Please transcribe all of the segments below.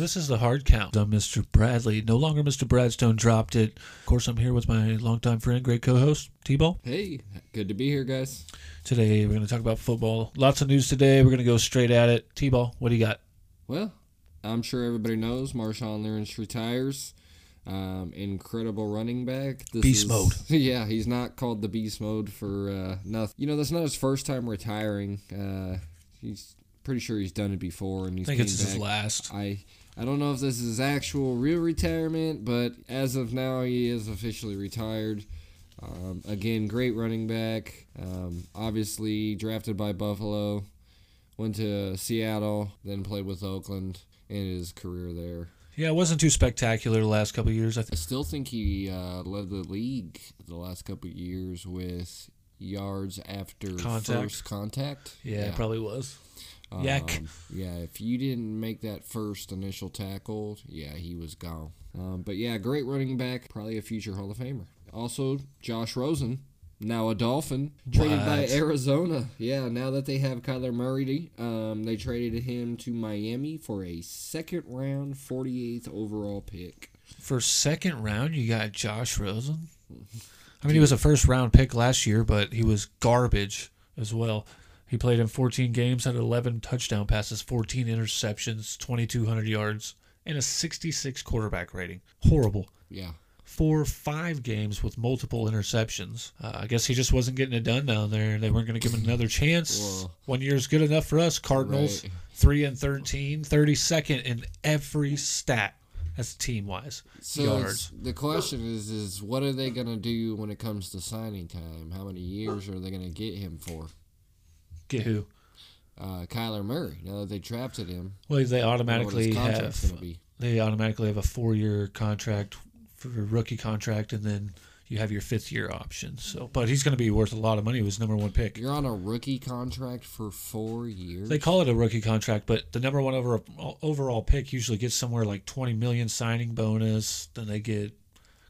This is the hard count. I'm Mr. Bradley. No longer Mr. Bradstone dropped it. Of course, I'm here with my longtime friend, great co-host, T-Ball. Hey, good to be here, guys. Today, we're going to talk about football. Lots of news today. We're going to go straight at it. T-Ball, what do you got? Well, I'm sure everybody knows Marshawn Lynch retires. Um, incredible running back. This Beast is- mode. Yeah, he's not called the beast mode for uh, nothing. You know, that's not his first time retiring. Uh, he's pretty sure he's done it before, and I he's think it's back. his last. I I don't know if this is his actual real retirement, but as of now, he is officially retired. Um, again, great running back. Um, obviously drafted by Buffalo, went to Seattle, then played with Oakland, and his career there. Yeah, it wasn't too spectacular the last couple of years. I I still think he uh, led the league the last couple of years with yards after Contact. first contact. Yeah, it probably was. Um, Yak. Yeah, if you didn't make that first initial tackle, yeah, he was gone. Um, but yeah, great running back, probably a future Hall of Famer. Also, Josh Rosen, now a Dolphin, traded by Arizona. Yeah, now that they have Kyler Murray, um, they traded him to Miami for a second round, 48th overall pick. For second round, you got Josh Rosen. I mean, he was a first round pick last year, but he was garbage as well. He played in 14 games, had 11 touchdown passes, 14 interceptions, 2,200 yards, and a 66 quarterback rating. Horrible. Yeah. Four, five games with multiple interceptions. Uh, I guess he just wasn't getting it done down there. They weren't going to give him another chance. Well- One year's good enough for us. Cardinals, Right. 3 and 13, 32nd in every stat. That's team wise. So Yards. the question is, is what are they gonna do when it comes to signing time? How many years are they gonna get him for? Get who? Uh, Kyler Murray. Now that they drafted him, Well, they I wonder what automatically have they automatically have a four year contract for a rookie contract, and then you have your fifth year option. So, but he's going to be worth a lot of money. He was number one pick. You're on a rookie contract for four years. They call it a rookie contract, but the number one over, overall pick usually gets somewhere like twenty million signing bonus. Then they get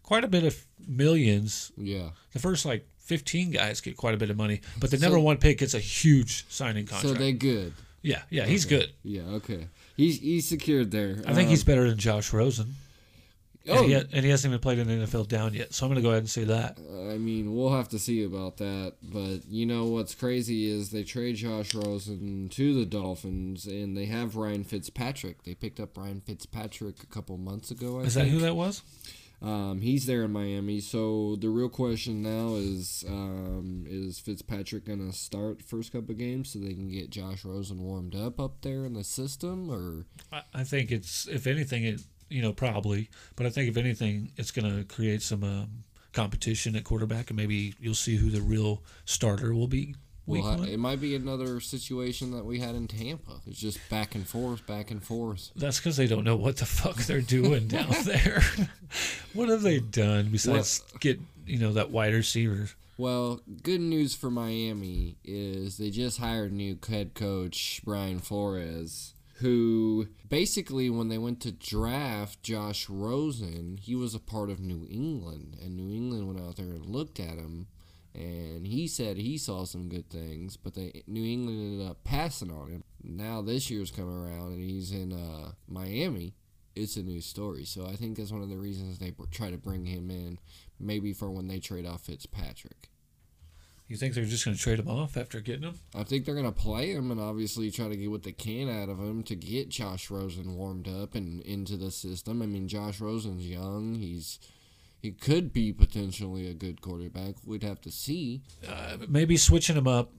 quite a bit of millions. yeah. The first like fifteen guys get quite a bit of money, but the So- number one pick gets a huge signing contract. So they're good. yeah, yeah, he's good. Yeah. Okay. He's he's secured there. I think Um, he's better than Josh Rosen. Oh, And, he ha- and he hasn't even played in the NFL down yet. So I'm going to go ahead and say that. I mean, we'll have to see about that. But you know what's crazy is they trade Josh Rosen to the Dolphins, and they have Ryan Fitzpatrick. They picked up Ryan Fitzpatrick a couple months ago. I Is that who that was? Um, he's there in Miami. So the real question now is, um, is Fitzpatrick gonna start first couple of games so they can get Josh Rosen warmed up up there in the system, or I, I think it's, if anything, it you know probably, but I think if anything, it's going to create some um, competition at quarterback, and maybe you'll see who the real starter will be. Well, it might be another situation that we had in Tampa. It's just back and forth, back and forth. That's because they don't know what the fuck they're doing down there. What have they done besides get you know that wide receiver? Well, good news for Miami is they just hired new head coach Brian Flores, who basically, when they went to draft Josh Rosen, he was a part of New England, and New England went out there and looked at him, and he said he saw some good things, but they New England ended up passing on him. Now this year's coming around, and he's in uh, Miami. It's a new story, so I think that's one of the reasons they try to bring him in, maybe for when they trade off Fitzpatrick. You think they're just going to trade him off after getting him? I think they're gonna play him and obviously try to get what they can out of him to get Josh Rosen warmed up and into the system. I mean, Josh Rosen's young. He's he could be potentially a good quarterback. We'd have to see. uh, maybe switching him up,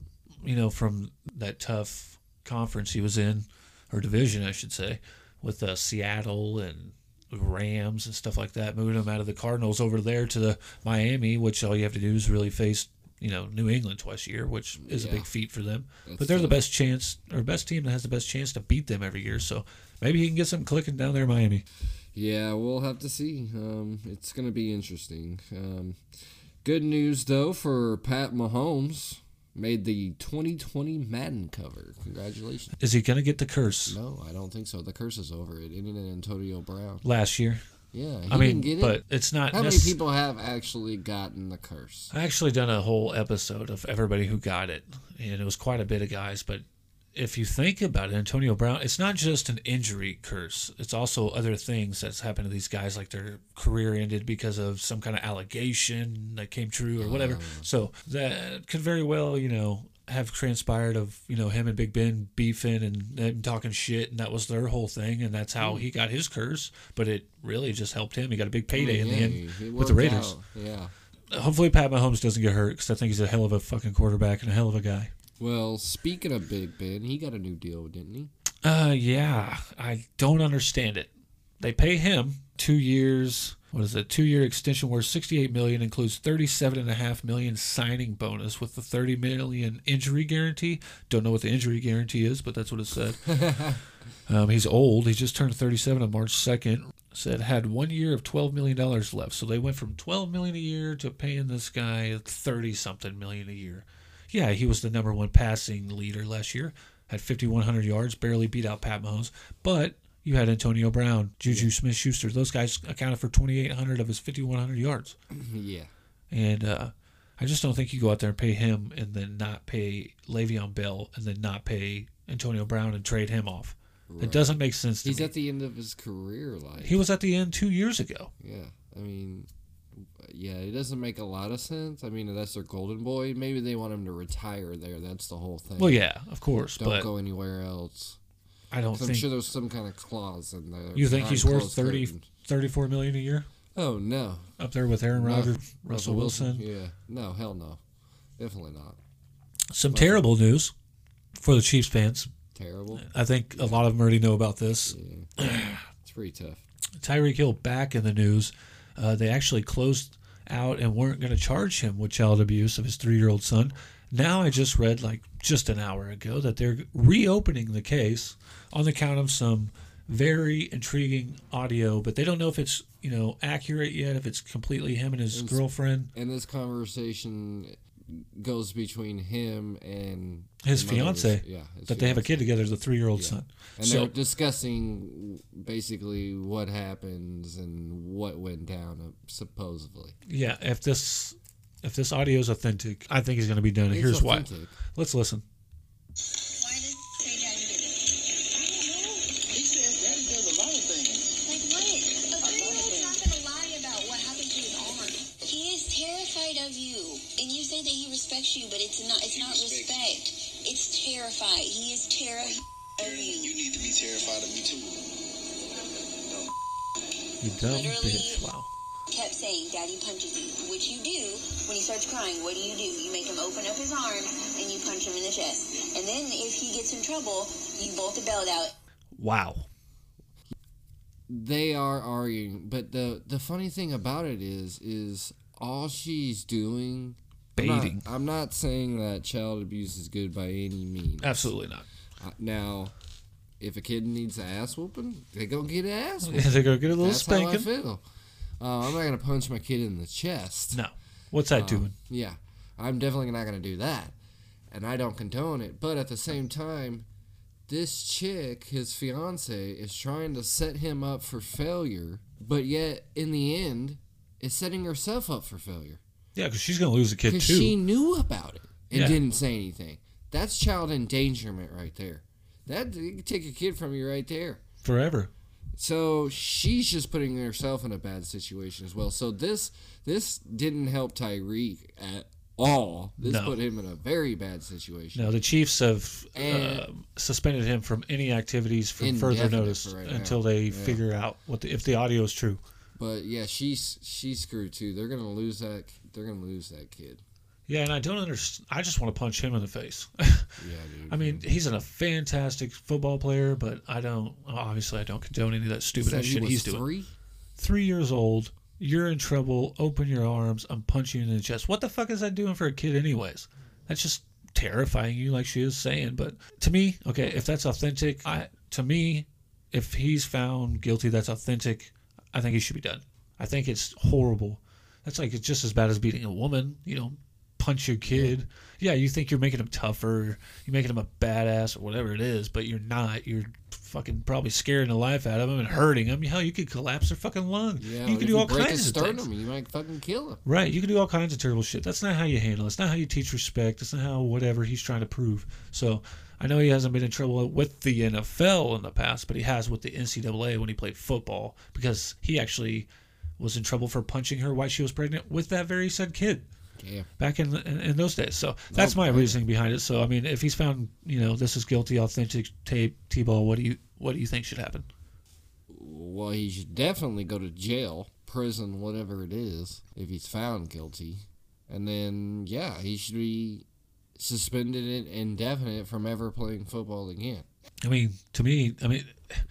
you know, from that tough conference he was in, or division, I should say, with uh, Seattle and Rams and stuff like that, moving them out of the Cardinals over there to the Miami, which all you have to do is really face, you know, New England twice a year, which is a big feat for them. That's but they're the best chance, or best team that has the best chance to beat them every year. So maybe he can get something clicking down there in Miami. Yeah, we'll have to see. Um, it's gonna be interesting. Um, good news though for Pat Mahomes. Made the 2020 Madden cover. Congratulations. Is he going to get the curse No, I don't think so. The curse is over. It ended in Antonio Brown. last year? Yeah, he I mean, didn't get it. but it's not. How many necess- people have actually gotten the curse? I actually done a whole episode of everybody who got it, and it was quite a bit of guys. But if you think about it, Antonio Brown, it's not just an injury curse. It's also other things that's happened to these guys, like their career ended because of some kind of allegation that came true or whatever. Ah. So that could very well, you know, have transpired of you know him and Big Ben beefing and them talking shit, and that was their whole thing, and that's how he hmm. got his curse. But it really just helped him. He got a big payday in the oh, end with the Raiders. out. Yeah. Hopefully, Pat Mahomes doesn't get hurt because I think he's a hell of a fucking quarterback and a hell of a guy. Well, speaking of Big Ben, he got a new deal, didn't he? Uh, yeah, I don't understand it. They pay him two years. What is it? Two year extension worth sixty eight million includes thirty seven and a half million signing bonus with the thirty million injury guarantee. Don't know what the injury guarantee is, but that's what it said. um, he's old. He just turned thirty seven on March second. Said had one year of twelve million dollars left. So they went from twelve million a year to paying this guy thirty something million a year. Yeah, he was the number one passing leader last year. Had 5,100 yards, barely beat out Pat Mahomes. But you had Antonio Brown, Juju Smith Schuster. Those guys accounted for 2,800 of his 5,100 yards. yeah. And uh, I just don't think you go out there and pay him and then not pay Le'Veon Bell and then not pay Antonio Brown and trade him off. It doesn't make sense to He's me. at the end of his career, like he was at the end two years ago. yeah. I mean, yeah, it doesn't make a lot of sense. I mean, that's their golden boy. Maybe they want him to retire there. That's the whole thing. Well, yeah, of course, Don't but go anywhere else. I don't 'Cause I'm sure there's some kind of clause in there. you think he's worth closed 30, curtains. 34 million a year Oh no, up there with Aaron No. Rodgers, Russell Wilson. Yeah, no, hell no, definitely not. Some terrible news for the Chiefs fans. Terrible. I think a lot of them already know about this. It's pretty tough. Tyreek Hill back in the news. Uh, they actually closed out and weren't going to charge him with child abuse of his three year old son. Now I just read, like just an hour ago, that they're reopening the case on the count of some very intriguing audio, but they don't know if it's you know accurate yet. If it's completely him and his It's- girlfriend, And this conversation goes between him and his fiance, yeah, his that they have a kid together, the three year old Yeah. son. and So- they're discussing basically what happens and what went down, uh, supposedly. Yeah, if this if this audio is authentic, I think he's going to be done. Here's why. Let's listen. You, but it's not. It's not respects respect. It's terrified. He is terrified of You you. need to be terrified of me too. You dumb Literally- bitch. Wow. Kept saying, "Daddy punches you," which you do when he starts crying. What do you do? You make him open up his arm and you punch him in the chest. And then if he gets in trouble, you bolt the belt out Wow. They are arguing, but the the funny thing about it is, is all she's doing. I'm not- I'm not saying that child abuse is good by any means. Absolutely not. Uh, Now, if a kid needs an ass whooping, they go get an ass whooping. They're going to get a little That's how I spanking. feel. Uh, I'm not gonna punch my kid in the chest. No. What's that doing? Yeah, I'm definitely not gonna do that, and I don't condone it. But at the same time, this chick, his fiance, is trying to set him up for failure, but yet in the end, is setting herself up for failure Yeah, because she's going to lose a kid too. she knew about it and Yeah. didn't say anything. That's child endangerment right there. That you can take a kid from you right there. Forever. So she's just putting herself in a bad situation as well. So this this didn't help Tyreek at all. This No. put him in a very bad situation. No, the Chiefs have uh, suspended him from any activities from further notice for right now. until they Yeah. figure out what the, if the audio is true. But yeah, she's she's screwed too. They're gonna lose that. They're gonna lose that kid. Yeah, and I don't understand. I just want to punch him in the face. Yeah, dude. I mean, he's a fantastic football player, but I don't. Obviously, I don't condone any of that stupid Said ass he shit he's doing. three. Three years old. You're in trouble. Open your arms. I'm punching you in the chest. What the fuck is that doing for a kid, anyways? That's just terrifying you, like she is saying. But to me, okay, if that's authentic, I to me, if he's found guilty, that's authentic. I think he should be done. I think it's horrible. That's like it's just as bad as beating a woman. You know, punch your kid. Yeah, you think you're making him tougher, you're making him a badass or whatever it is, but you're not. You're fucking probably scaring the life out of him and hurting him. Hell, you could collapse their fucking lung. Yeah, you could do all break kinds of sternum, things. you might fucking kill him. Right, you can do all kinds of terrible shit. That's not how you handle. it. It's not how you teach respect. It's not how whatever he's trying to prove. So I know he hasn't been in trouble with the NFL in the past, but he has with the NCAA when he played football because he actually was in trouble for punching her while she was pregnant with that very said kid Yeah. back in, in in those days. So that's my right. reasoning behind it. So I mean, if he's found, you know, this is guilty, authentic tape, T-ball. What do you what do you think should happen? Well, he should definitely go to jail, prison, whatever it is, if he's found guilty. And then, yeah, he should be suspended and indefinite from ever playing football again. I mean, to me, I mean,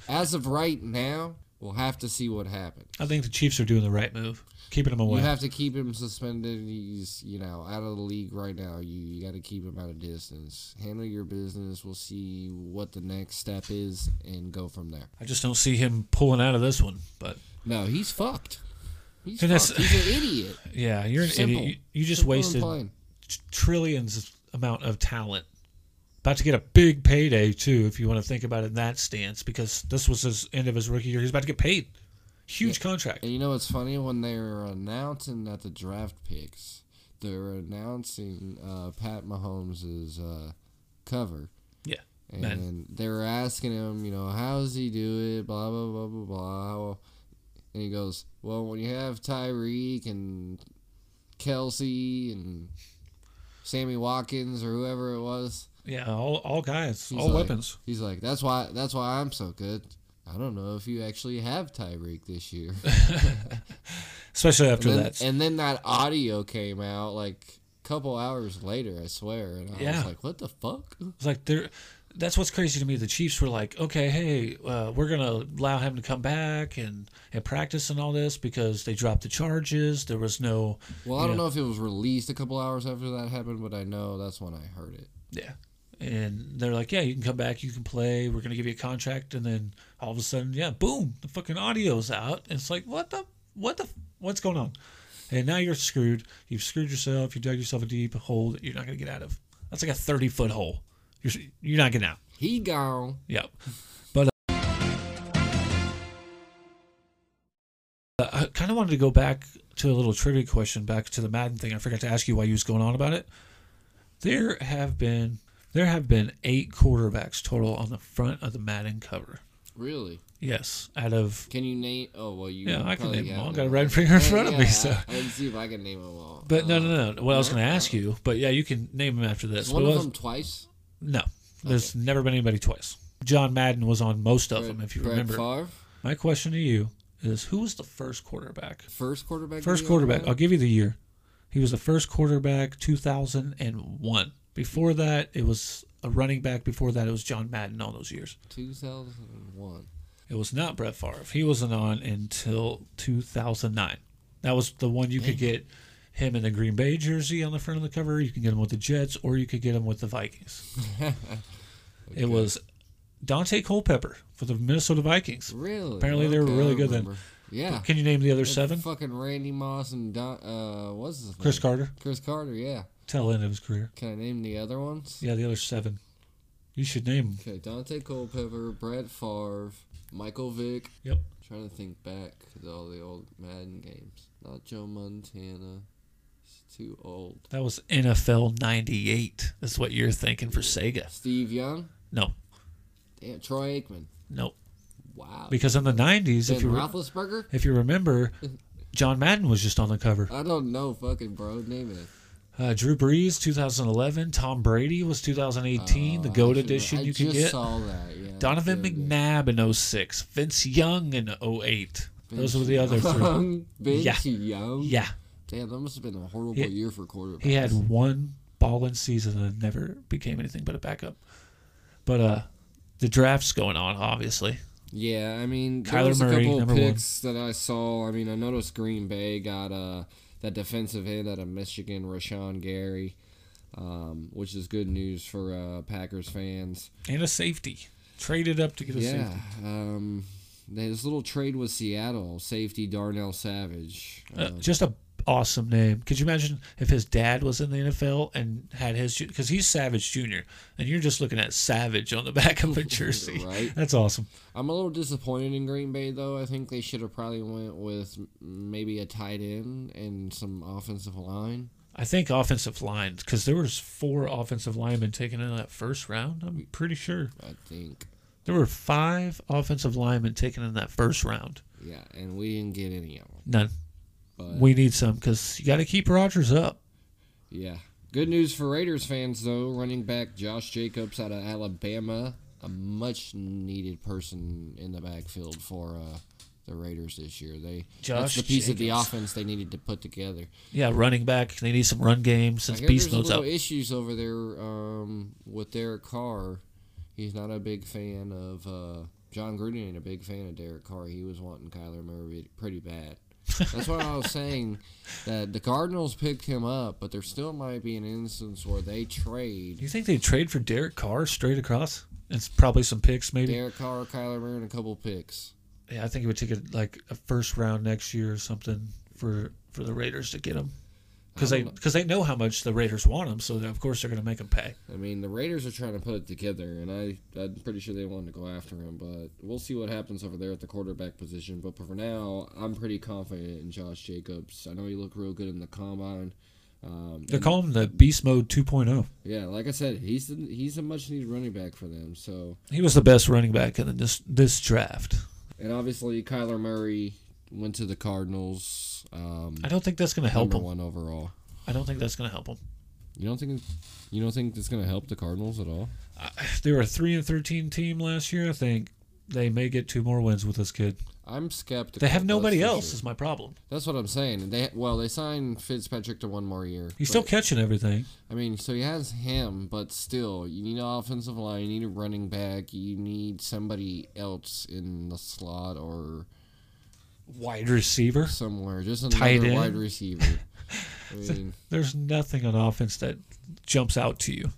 As of right now, we'll have to see what happens. I think the Chiefs are doing the right move, keeping him away. You have to keep him suspended. He's, you know, out of the league right now. You, you got to keep him at a distance. Handle your business. We'll see what the next step is and go from there. I just don't see him pulling out of this one. But No, he's fucked. He's And that's- fucked. He's an idiot. yeah, you're an Simple. idiot. You, you just Simple wasted trillions amount of talent. About to get a big payday too, if you want to think about it in that stance, because this was his end of his rookie year. He's about to get paid, huge contract. And you know what's funny? When they were announcing that the draft picks, they were announcing uh, Pat Mahomes' uh, cover. Yeah, And Man. they were asking him, you know, how does he do it? Blah, blah, blah, blah, blah. And he goes, well, when you have Tyreek and Kelce and Sammy Watkins or whoever it was, yeah, all, all guys, he's all like- weapons. He's like, that's why, that's why I'm so good. I don't know if you actually have Tyreek this year. Especially after and, then, that. and then that audio came out like a couple hours later, I swear. And I Yeah. was like, what the fuck? It's like they're. That's what's crazy to me. The Chiefs were like, okay, hey, uh, we're gonna allow him to come back and and practice and all this because they dropped the charges. There was no, Well, I don't know if it was released a couple hours after that happened, but I know that's when I heard it. yeah. And they're like, yeah, you can come back, you can play. We're gonna give you a contract, and then all of a sudden, yeah, boom, the fucking audio's out. And it's like, what the, what the, what's going on? And now you're screwed. You've screwed yourself. You dug yourself a deep hole that you're not gonna get out of. That's like a thirty foot hole. You're you're not getting out. He gone. Yep. But uh, I kind of wanted to go back to a little trivia question back to the Madden thing. I forgot to ask you why you was going on about it. There have been there have been eight quarterbacks total on the front of the Madden cover. Really? Yes, out of Can you name? Oh well, you. Yeah, I can name 'em got all. them Got a red finger in Yeah, front of me, so- I, Let's see if I can name them all. but no, Uh, no, no. What I was no? going to ask you, but yeah, you can name them after this. Is one But of was- them twice? no, there's never been anybody twice. John Madden was on most of them, if you remember. Favre, My question to you is, who was the first quarterback? first quarterback. First to be on quarterback. I'll give you the year. He was the first quarterback, 2001. Before that, it was a running back. Before that, it was John Madden. All those years. 2001. It was not Brett Favre. He wasn't on until 2009. That was the one you could get him in the Green Bay jersey on the front of the cover. You can get him with the Jets, or you could get him with the Vikings. It was Daunte Culpepper for the Minnesota Vikings. Really? Apparently they were really good then. Yeah. Can you name the other seven? Fucking Randy Moss and Don, uh, what's his name? Cris Carter. Cris Carter. Yeah. Tail end of his career. Can I name the other ones? Yeah, the other seven. You should name them. Okay, Daunte Culpepper, Brett Favre, Michael Vick. Yep. trying to think back to all the old Madden games. Not Joe Montana. He's too old. That was NFL 98. That's what you're thinking for Sega. Steve Young. No, Damn, Troy Aikman. no. Wow. Because in the 90s, ben if you, re- Roethlisberger. if you remember, John Madden was just on the cover. I don't know, fucking bro. Name it. Uh, Drew Brees, 2011. Tom Brady was 2018. the Uh, GOAT should- edition I you could just get. saw that. Yeah. Donovan good. McNabb in 06. Vince Young in 08. Those were the other three. Vince Yeah. Young. Yeah. Damn, that must have been a horrible He- year for quarterbacks. He had one balling season and never became anything but a backup. But uh, the draft's going on, obviously. Yeah, I mean, there Kyler was Murray, a couple number one. picks that I saw. I mean, I noticed Green Bay got uh, that defensive end out of Michigan, Rashan Gary, um, which is good news for uh, Packers fans. And a safety. Traded up to get a Yeah, safety. um, this little trade with Seattle, safety Darnell Savage. Uh, Um, just a awesome name. Could you imagine if his dad was in the NFL and had his because he's Savage Jr. and you're just looking at Savage on the back of a jersey. Right. That's awesome. I'm a little disappointed in Green Bay though. I think they should have probably went with maybe a tight end and some offensive line. I think offensive line because there was four offensive linemen taken in that first round. I'm pretty sure I think. there were five offensive linemen taken in that first round. Yeah, and we didn't get any of them. None. But We need some because you got to keep Rodgers up. yeah, good news for Raiders fans though. Running back Josh Jacobs out of Alabama, a much needed person in the backfield for uh, the Raiders this year. They Josh that's the piece of the offense they needed to put together. Yeah, running back. They need some run game since Beast there's a little out. issues over there um, with Derek Carr. He's not a big fan of uh, Jon Gruden. Ain't a big fan of Derek Carr. He was wanting Kyler Murray pretty bad. That's why I was saying that the Cardinals picked him up, but there still might be an instance where they Do trade you think they'd trade for Derek Carr straight across? It's probably some picks, maybe. Derek Carr, Kyler Murray, and a couple picks. Yeah, I think it would take a, like a first round next year or something for for the Raiders to get him because they know. because they know how much the Raiders want him, so of course they're going to make him pay. I mean, the Raiders are trying to put it together, and I, I'm pretty sure they wanted to go after him, but we'll see what happens over there at the quarterback position. But for now, I'm pretty confident in Josh Jacobs. I know he looked real good in the combine. Um, They're and- calling him the Beast Mode oh. 2.0. yeah, like I said, he's the, he's a much needed running back for them. So, He was the best running back in this this draft. and obviously Kyler Murray went to the Cardinals. Um, I don't think that's going to help him. one overall. I don't think that's going to help him. You don't think you don't think it's going to help the Cardinals at all? They were a three and thirteen team last year. I think they may get two more wins with this kid. I'm skeptical. They have nobody else. sure. Is my problem. That's what I'm saying. They well, they signed Fitzpatrick to one more year. He's but- still catching everything. I mean, so he has him, but still, you need an offensive line, you need a running back, you need somebody else in the slot or Wide receiver. somewhere, just Tight another end. wide receiver. I mean, There's nothing on offense that jumps out to you.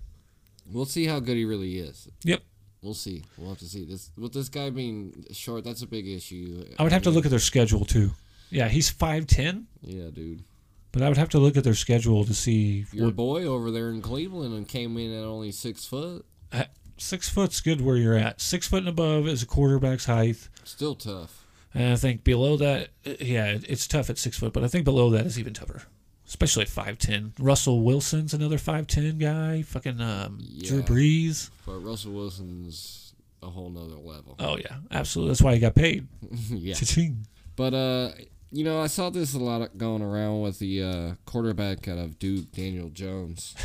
we'll see how good he really is. Yep. We'll see. We'll have to see. This with this guy being short, that's a big issue. I would have to look at their schedule too. Yeah, he's five ten, Yeah, dude. but I would have to look at their schedule to see Your what boy over there in Cleveland and came in at only six foot. uh, six foot's good where you're at. Six foot and above is a quarterback's height. Still tough. And I think below that, yeah, it's tough at six foot, but I think below that is even tougher, especially at five ten. Russell Wilson's another five ten guy. Fucking um, Drew Yeah. Brees. But Russell Wilson's a whole nother level. Oh yeah, absolutely. That's why he got paid. yeah. Cha-ching. But uh, you know, I saw this a lot going around with the uh, quarterback out of Duke, Daniel Jones.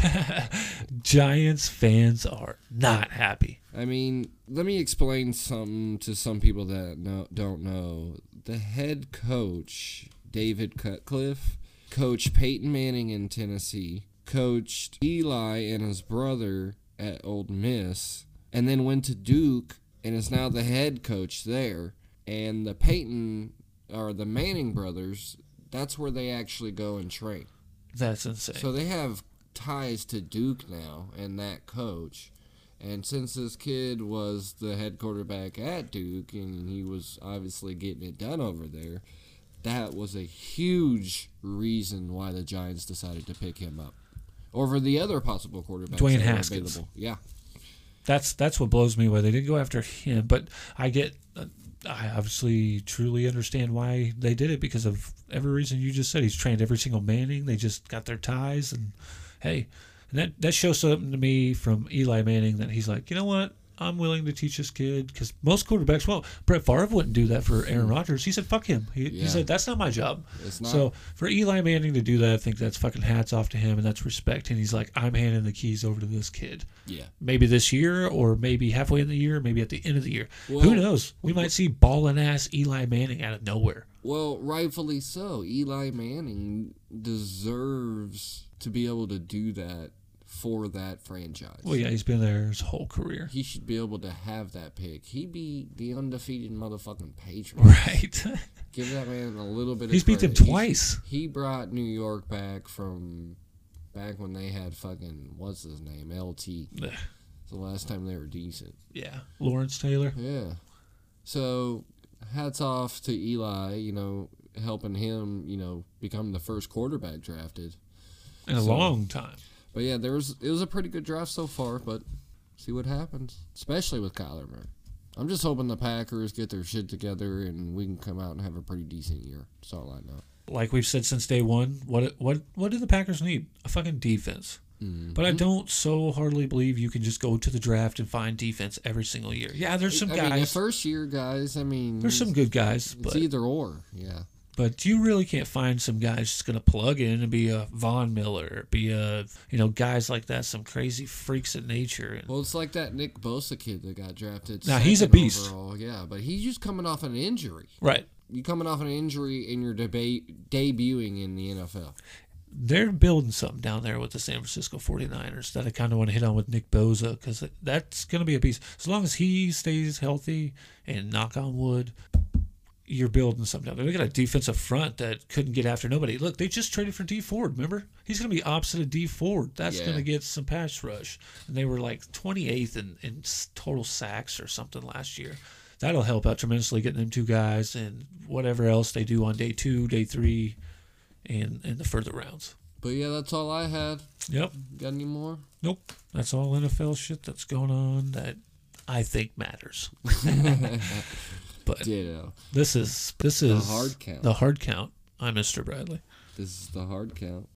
Giants fans are not happy. I mean, let me explain something to some people that don't know. The head coach, David Cutcliffe, coached Peyton Manning in Tennessee, coached Eli and his brother at Ole Miss, and then went to Duke and is now the head coach there. And the Peyton or the Manning brothers, that's where they actually go and train. That's insane. So they have ties to Duke now and that coach. And since this kid was the head quarterback at Duke and he was obviously getting it done over there, that was a huge reason why the Giants decided to pick him up over the other possible quarterback, Dwayne Haskins. available. Yeah. that's that's what blows me away. They didn't go after him, but I get. Uh, I obviously truly understand why they did it because of every reason you just said. He's trained every single Manning. They just got their ties, and hey, and that that shows something to me from Eli Manning that he's like, you know what, I'm willing to teach this kid because most quarterbacks won't. Brett Favre wouldn't do that for Aaron mm-hmm. Rodgers. He said, "Fuck him." He, he said, "That's not my job." It's not. So for Eli Manning to do that, I think that's fucking hats off to him, and that's respect. And he's like, I'm handing the keys over to this kid yeah. maybe this year or maybe halfway in the year, maybe at the end of the year. Who knows? We might see ballin' ass Eli Manning out of nowhere. Well, rightfully so. Eli Manning deserves to be able to do that for that franchise. Well, yeah, he's been there his whole career. he should be able to have that pick. He'd be the undefeated motherfucking Patriot. Right. Give that man a little bit. He's beat them credit. He- twice. He, brought New York back from back when they had fucking what's his name LT. Ugh. The last time they were decent. yeah. Lawrence Taylor. Yeah. So hats off to Eli. You know, helping him. You know, become the first quarterback drafted. In a So- long time. But yeah, there was it was a pretty good draft so far. But see what happens, especially with Kyler Murray. I'm just hoping the Packers get their shit together and we can come out and have a pretty decent year. That's all I know. Like we've said since day one, what what what do the Packers need? A fucking defense. Mm-hmm. But I don't so hardly believe you can just go to the draft and find defense every single year. Yeah, there's some I mean, the guys. first year guys, I mean, There's some good guys, It's but either or. Yeah. But you really can't find some guys just gonna plug in and be a Von Miller, be a you know guys like that, some crazy freaks of nature. Well, it's like that Nick Bosa kid that got drafted. Now, he's a beast. Overall. Yeah, but he's just coming off an injury. right, You coming off an injury and you're deba- debuting in the NFL. they're building something down there with the San Francisco 49ers that I kind of want to hit on with Nick Bosa because that's going to be a piece. As long as he stays healthy and knock on wood, you're building something. They got a defensive front that couldn't get after nobody. Look, they just traded for Dee Ford. Remember, he's going to be opposite of Dee Ford. That's Yeah. going to get some pass rush. And they were like 28th in, in total sacks or something last year. That'll help out tremendously getting them two guys and whatever else they do on day two, day three, and and the further rounds. But yeah, that's all I had. Yep. Got any more? Nope. That's all NFL shit that's going on that I think matters. but Ditto. this is this is hard count. The hard count. I'm Mr. Bradley. This is the hard count.